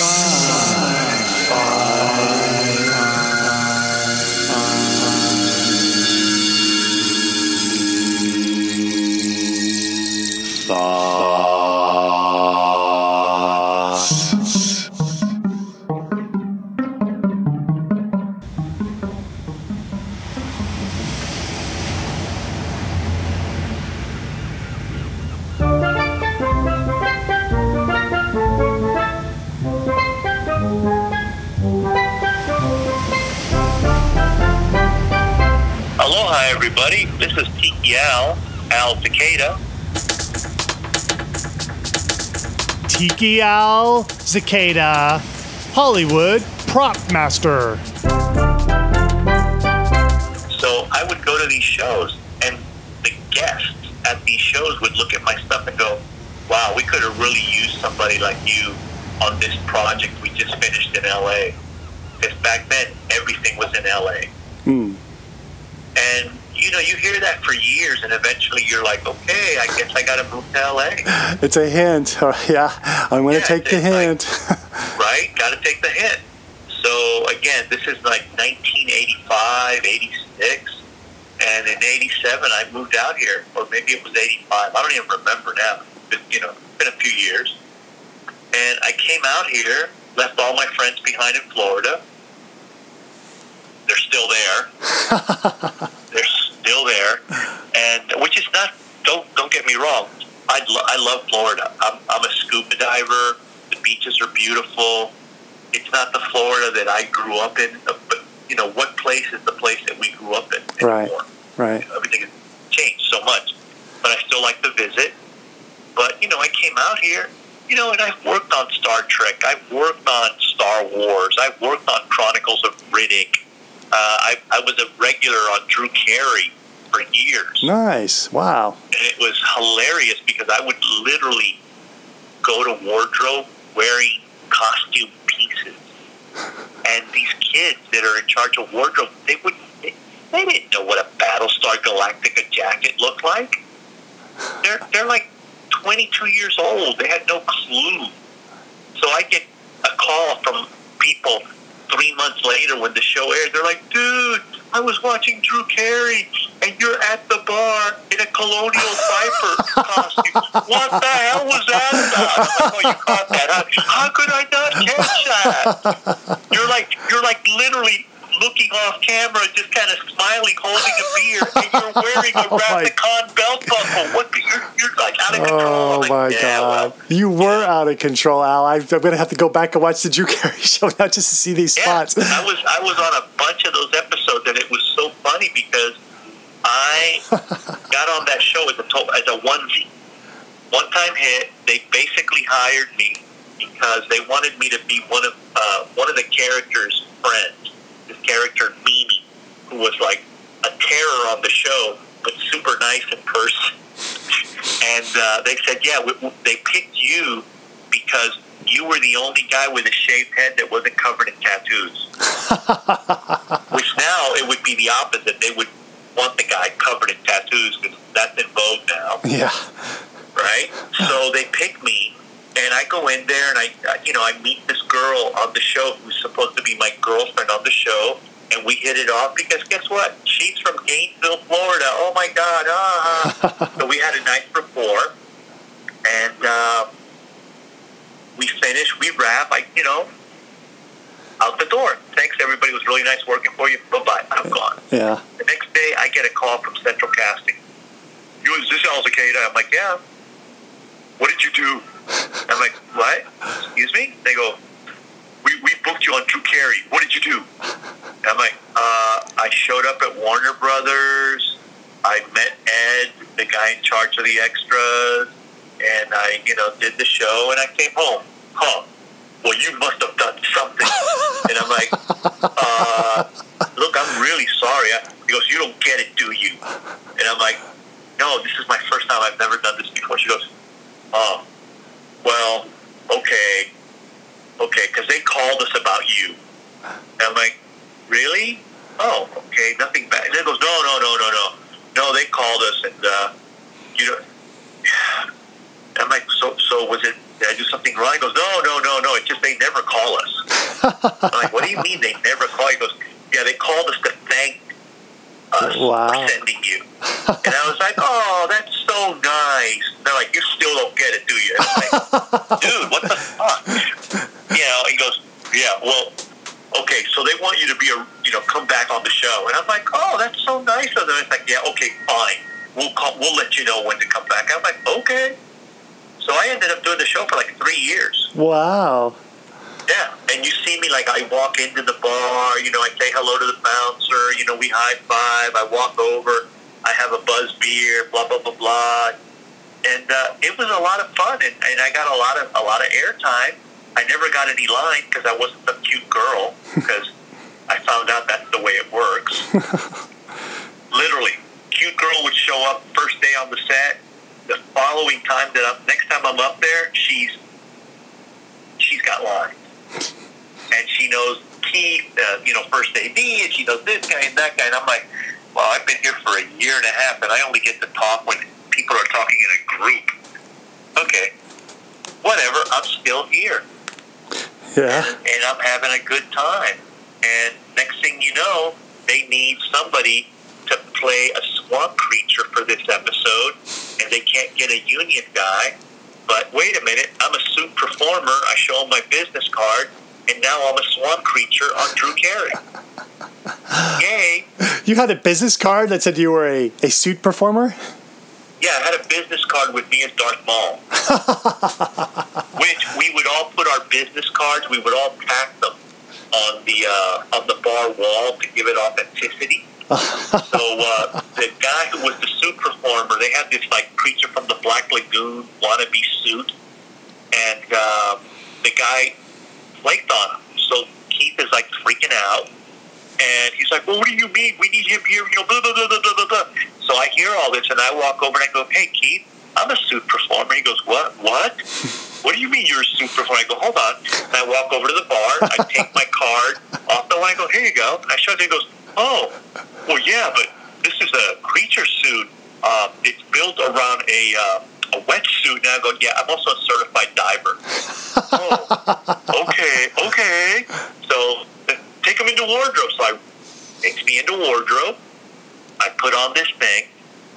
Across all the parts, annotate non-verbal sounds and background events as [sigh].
sky. Aloha, everybody. This is Tiki Al, Al Takeda. Tiki Al Cicada, Hollywood prop master. So I would go to these shows, and the guests at these shows would look at my stuff and go, wow, we could have really used somebody like you on this project we just finished in LA. Because back then, everything was in LA. Hmm. You know, you hear that for years, and eventually you're like, okay, I guess I got to move to LA. It's a hint. [laughs] yeah, I'm going to Yeah, take the it's like- hint. [laughs] right? Got to take the hint. So again, this is like 1985, 86, and in 87 I moved out here, or maybe it was 85. I don't even remember now. But, you know, it's been a few years. And I came out here, left all my friends behind in Florida. They're still there. [laughs] There, and which is not. Don't don't get me wrong. I, lo- I love Florida. I'm, I'm a scuba diver. The beaches are beautiful. It's not the Florida that I grew up in, uh, but you know what place is the place that we grew up in Right. anymore? right. Know, everything has changed so much, but I still like to visit. But you know, I came out here, you know, and I've worked on Star Trek. I've worked on Star Wars. I've worked on Chronicles of Riddick. Uh, I, I was a regular on Drew Carey years Nice. Wow. and it was hilarious because I would literally go to wardrobe wearing costume pieces, [laughs] and these kids that are in charge of wardrobe, they would they, they didn't know what a Battlestar Galactica jacket looked like. They're they're like 22 years old. They had no clue. So I get a call from people three months later when the show aired. They're like, dude, I was watching Drew Carey and you're at the bar in a Colonial Viper costume. What the hell was that about? Like, oh, you caught that. Huh? How could I not catch that? You're like, you're like literally looking off camera, just kind of smiling, holding a beer, and you're wearing a [laughs] Oh, Rathacon belt buckle. What? the- You're, you're like out of control. Oh like, my yeah, God! well, you were out of control, Al. I, I'm going to have to go back and watch the Drew Carey [laughs] show now just to see these Yeah, spots. I was I was on a bunch of those episodes, and it was so funny because I got on that show as a to- as a onesie, one time hit. They basically hired me because they wanted me to be one of uh, one of the characters' friends. This character Mimi, who was like a terror on the show, but super nice in person. And uh, they said, yeah, we, we, they picked you because you were the only guy with a shaved head that wasn't covered in tattoos. [laughs] Which now it would be the opposite. They would want the guy covered in tattoos because that's in vogue now, yeah. right? So they pick me, and I go in there, and I, uh, you know, I meet this girl on the show who's supposed to be my girlfriend on the show, and we hit it off because guess what? She's from Gainesville, Florida. Oh my God! Ah. [laughs] so we had a nice rapport, and um, we finish, we wrap. I, you know, out the door. Thanks, everybody. It was really nice working for you. Bye bye. I'm gone. Yeah. The next day, I get a call from Central Casting. You is this Al Zicada? I'm like, yeah. What did you do? I'm like, what? Excuse me? They go, we, we booked you on Drew Carey. What did you do? I'm like, uh, I showed up at Warner Brothers. I met Ed, the guy in charge of the extras, and I, you know, did the show, and I came home. Huh? Well, you must have done something. and I'm like, uh, look, I'm really sorry. I, he goes, you don't get it, do you? And I'm like, no, this is my first time. I've never done this before. She goes, oh, well, okay, okay, because they called us about you. And I'm like, really? Oh, okay, nothing bad. And he goes, no, no, no, no, no. No, they called us, and, uh, you know, [sighs] I'm like, so, so was it, did I do something wrong? He goes, no, no, no, no, never call us. I'm like, what do you mean they never call? He goes, yeah, they called us to thank us Wow. for sending you. And I was like, oh, that's so nice. They're like, you still don't get it, do you? I'm like, dude, what the fuck? You know, he goes, yeah, well, okay, so they want you to be a, you know, come back on the show. And I'm like, oh, that's so nice of them. It's like, yeah, okay, fine. We'll call, we'll let you know when to come back. I'm like, okay. So I ended up doing the show for like three years. Wow. Yeah, and you see me like I walk into the bar, you know, I say hello to the bouncer, you know, we high five, I walk over, I have a buzz beer, blah blah blah blah, and uh, it was a lot of fun, and, and I got a lot of a lot of airtime. I never got any line because I wasn't a cute girl [laughs] because I found out that's the way it works. [laughs] Literally, cute girl would show up first day on the set. The following time that I'm next time I'm up there, she's she's got lines and she knows Keith, uh, you know, first AD, and she knows this guy and that guy. And I'm like, well, I've been here for a year and a half, and I only get to talk when people are talking in a group. Okay, whatever. I'm still here, Yeah. and I'm having a good time. And next thing you know, they need somebody to play a swamp creature for this episode, and they can't get a union guy. But wait a minute, I'm a suit performer. I show them my business card, and now I'm a swamp creature on Drew Carey. Yay! You had a business card that said you were a, a suit performer? Yeah, I had a business card with me as Darth Maul, [laughs] which we would all put our business cards. We would all tack them on the uh, on the bar wall to give it authenticity. [laughs] so uh, the guy who was the suit performer, they had this like creature from the Black Lagoon wannabe suit, and um, the guy flaked on him. So Keith is like freaking out, and he's like, "Well, what do you mean? We need him here." You know, blah blah blah blah blah blah. So I hear all this, and I walk over and I go, "Hey, Keith, I'm a suit performer." He goes, "What? What? [laughs] What do you mean you're a suit performer?" I go, "Hold on." And I walk over to the bar. I take my card off the line. I go, "Here you go." And I show it. to him. He goes, "Oh, well, yeah, but this is a creature suit. Um, it's built around a uh, a wetsuit." And I go, "Yeah, I'm also a certified diver." [laughs] oh, okay, okay. So take him into wardrobe. So I takes me into wardrobe. I put on this thing,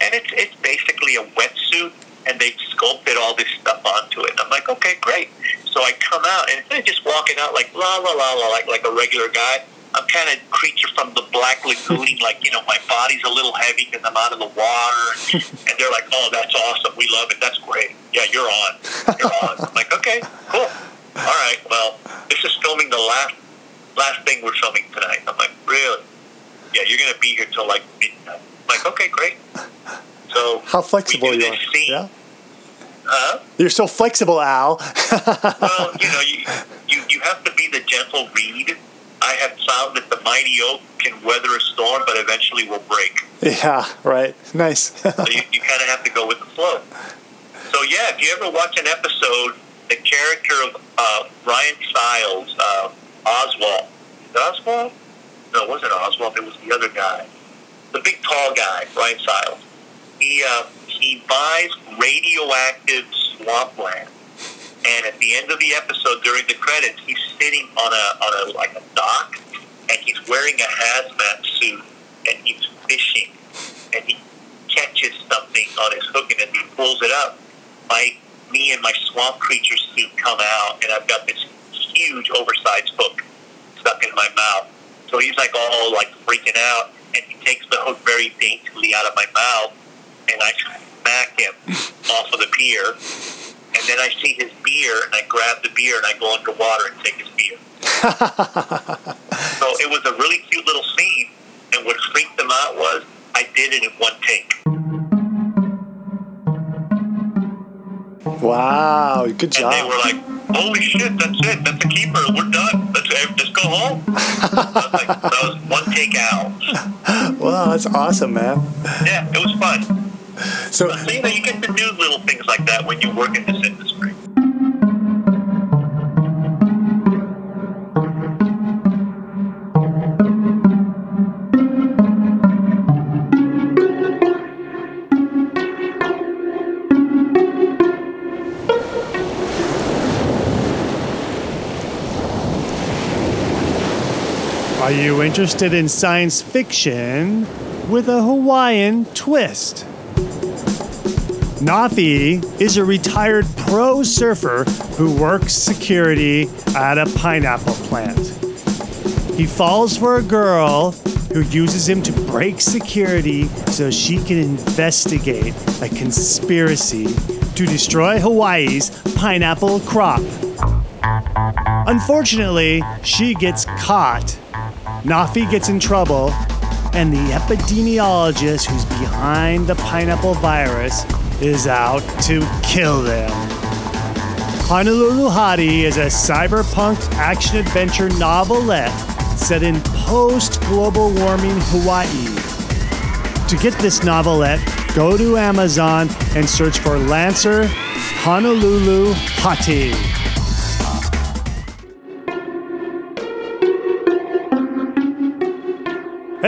and it's it's basically a wetsuit, and they've sculpted all this stuff onto it. I'm like, okay, great. So I come out, and instead of just walking out like la la la la like like a regular guy, I'm kind of creature from the Black Lagoon. like you know, my body's a little heavy because I'm out of the water, and they're like, oh, that's awesome. We love it. That's great. Yeah, you're on. You're on. I'm like, okay, cool. All right. Well, this is filming the last last thing we're filming tonight. I'm like, really? Yeah, you're gonna be here till like midnight. I'm like, okay, great. So How flexible you this are. scene. Yeah. Huh? You're so flexible, Al. [laughs] Well, you know, you, you you have to be the gentle reed. I have found that the mighty oak can weather a storm, but eventually will break. yeah, right. Nice. [laughs] So you, you kind of have to go with the flow. So yeah, if you ever watch an episode, the character of uh, Ryan Stiles, uh, Oswald, is it Oswald? No, it wasn't Oswald. It was the other guy, the big tall guy, Ryan Stiles. He uh, he buys radioactive swampland, and at the end of the episode, during the credits, he's sitting on a on a like a dock, and he's wearing a hazmat suit, and he's fishing, and he catches something on his hook, and he pulls it up, my me and my swamp creature suit come out, and I've got this huge oversized hook stuck in my mouth. So he's like all like freaking out, and he takes the hook very daintily out of my mouth, and I smack him [laughs] off of the pier. And then I see his beer, and I grab the beer, and I go underwater and take his beer. so it was a really cute little scene, and what freaked them out was I did it in one take. wow, good job. And they were like, "Holy shit, that's it. That's a keeper. We're done. Let's eh, just go home." [laughs] I was like, "That was one take out." wow, that's awesome, man. Yeah, it was fun. So, So you know, you get to do little things like that when you work in this industry. Are you interested in science fiction with a Hawaiian twist? Nafi is a retired pro surfer who works security at a pineapple plant. He falls for a girl who uses him to break security so she can investigate a conspiracy to destroy Hawaii's pineapple crop. Unfortunately, she gets caught. Nafi gets in trouble, and the epidemiologist who's behind the pineapple virus is out to kill them. Honolulu Hottie is a cyberpunk action adventure novelette set in post global warming Hawaii. To get this novelette, go to Amazon and search for Lancer Honolulu Hottie.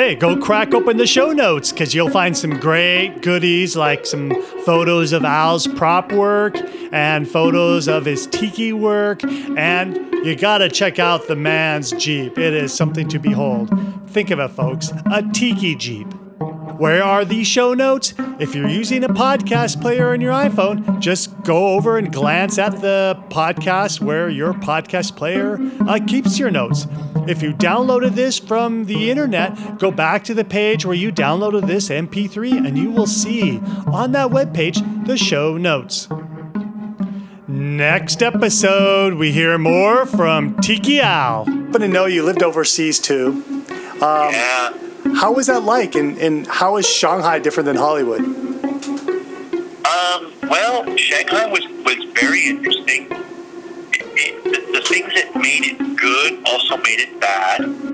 Hey, go crack open the show notes because you'll find some great goodies like some photos of Al's prop work and photos of his tiki work. And you gotta check out the man's Jeep. It is something to behold. Think of it, folks a tiki Jeep. Where are the show notes? If you're using a podcast player on your iPhone, just go over and glance at the podcast where your podcast player uh, keeps your notes. If you downloaded this from the internet, go back to the page where you downloaded this MP3 and you will see on that webpage the show notes. Next episode, we hear more from Tiki Al. But to know you lived overseas too. yeah. How was that like, and, and how is Shanghai different than Hollywood? Um, well, Shanghai was, was very interesting. It, it, the, the things that made it good also made it bad.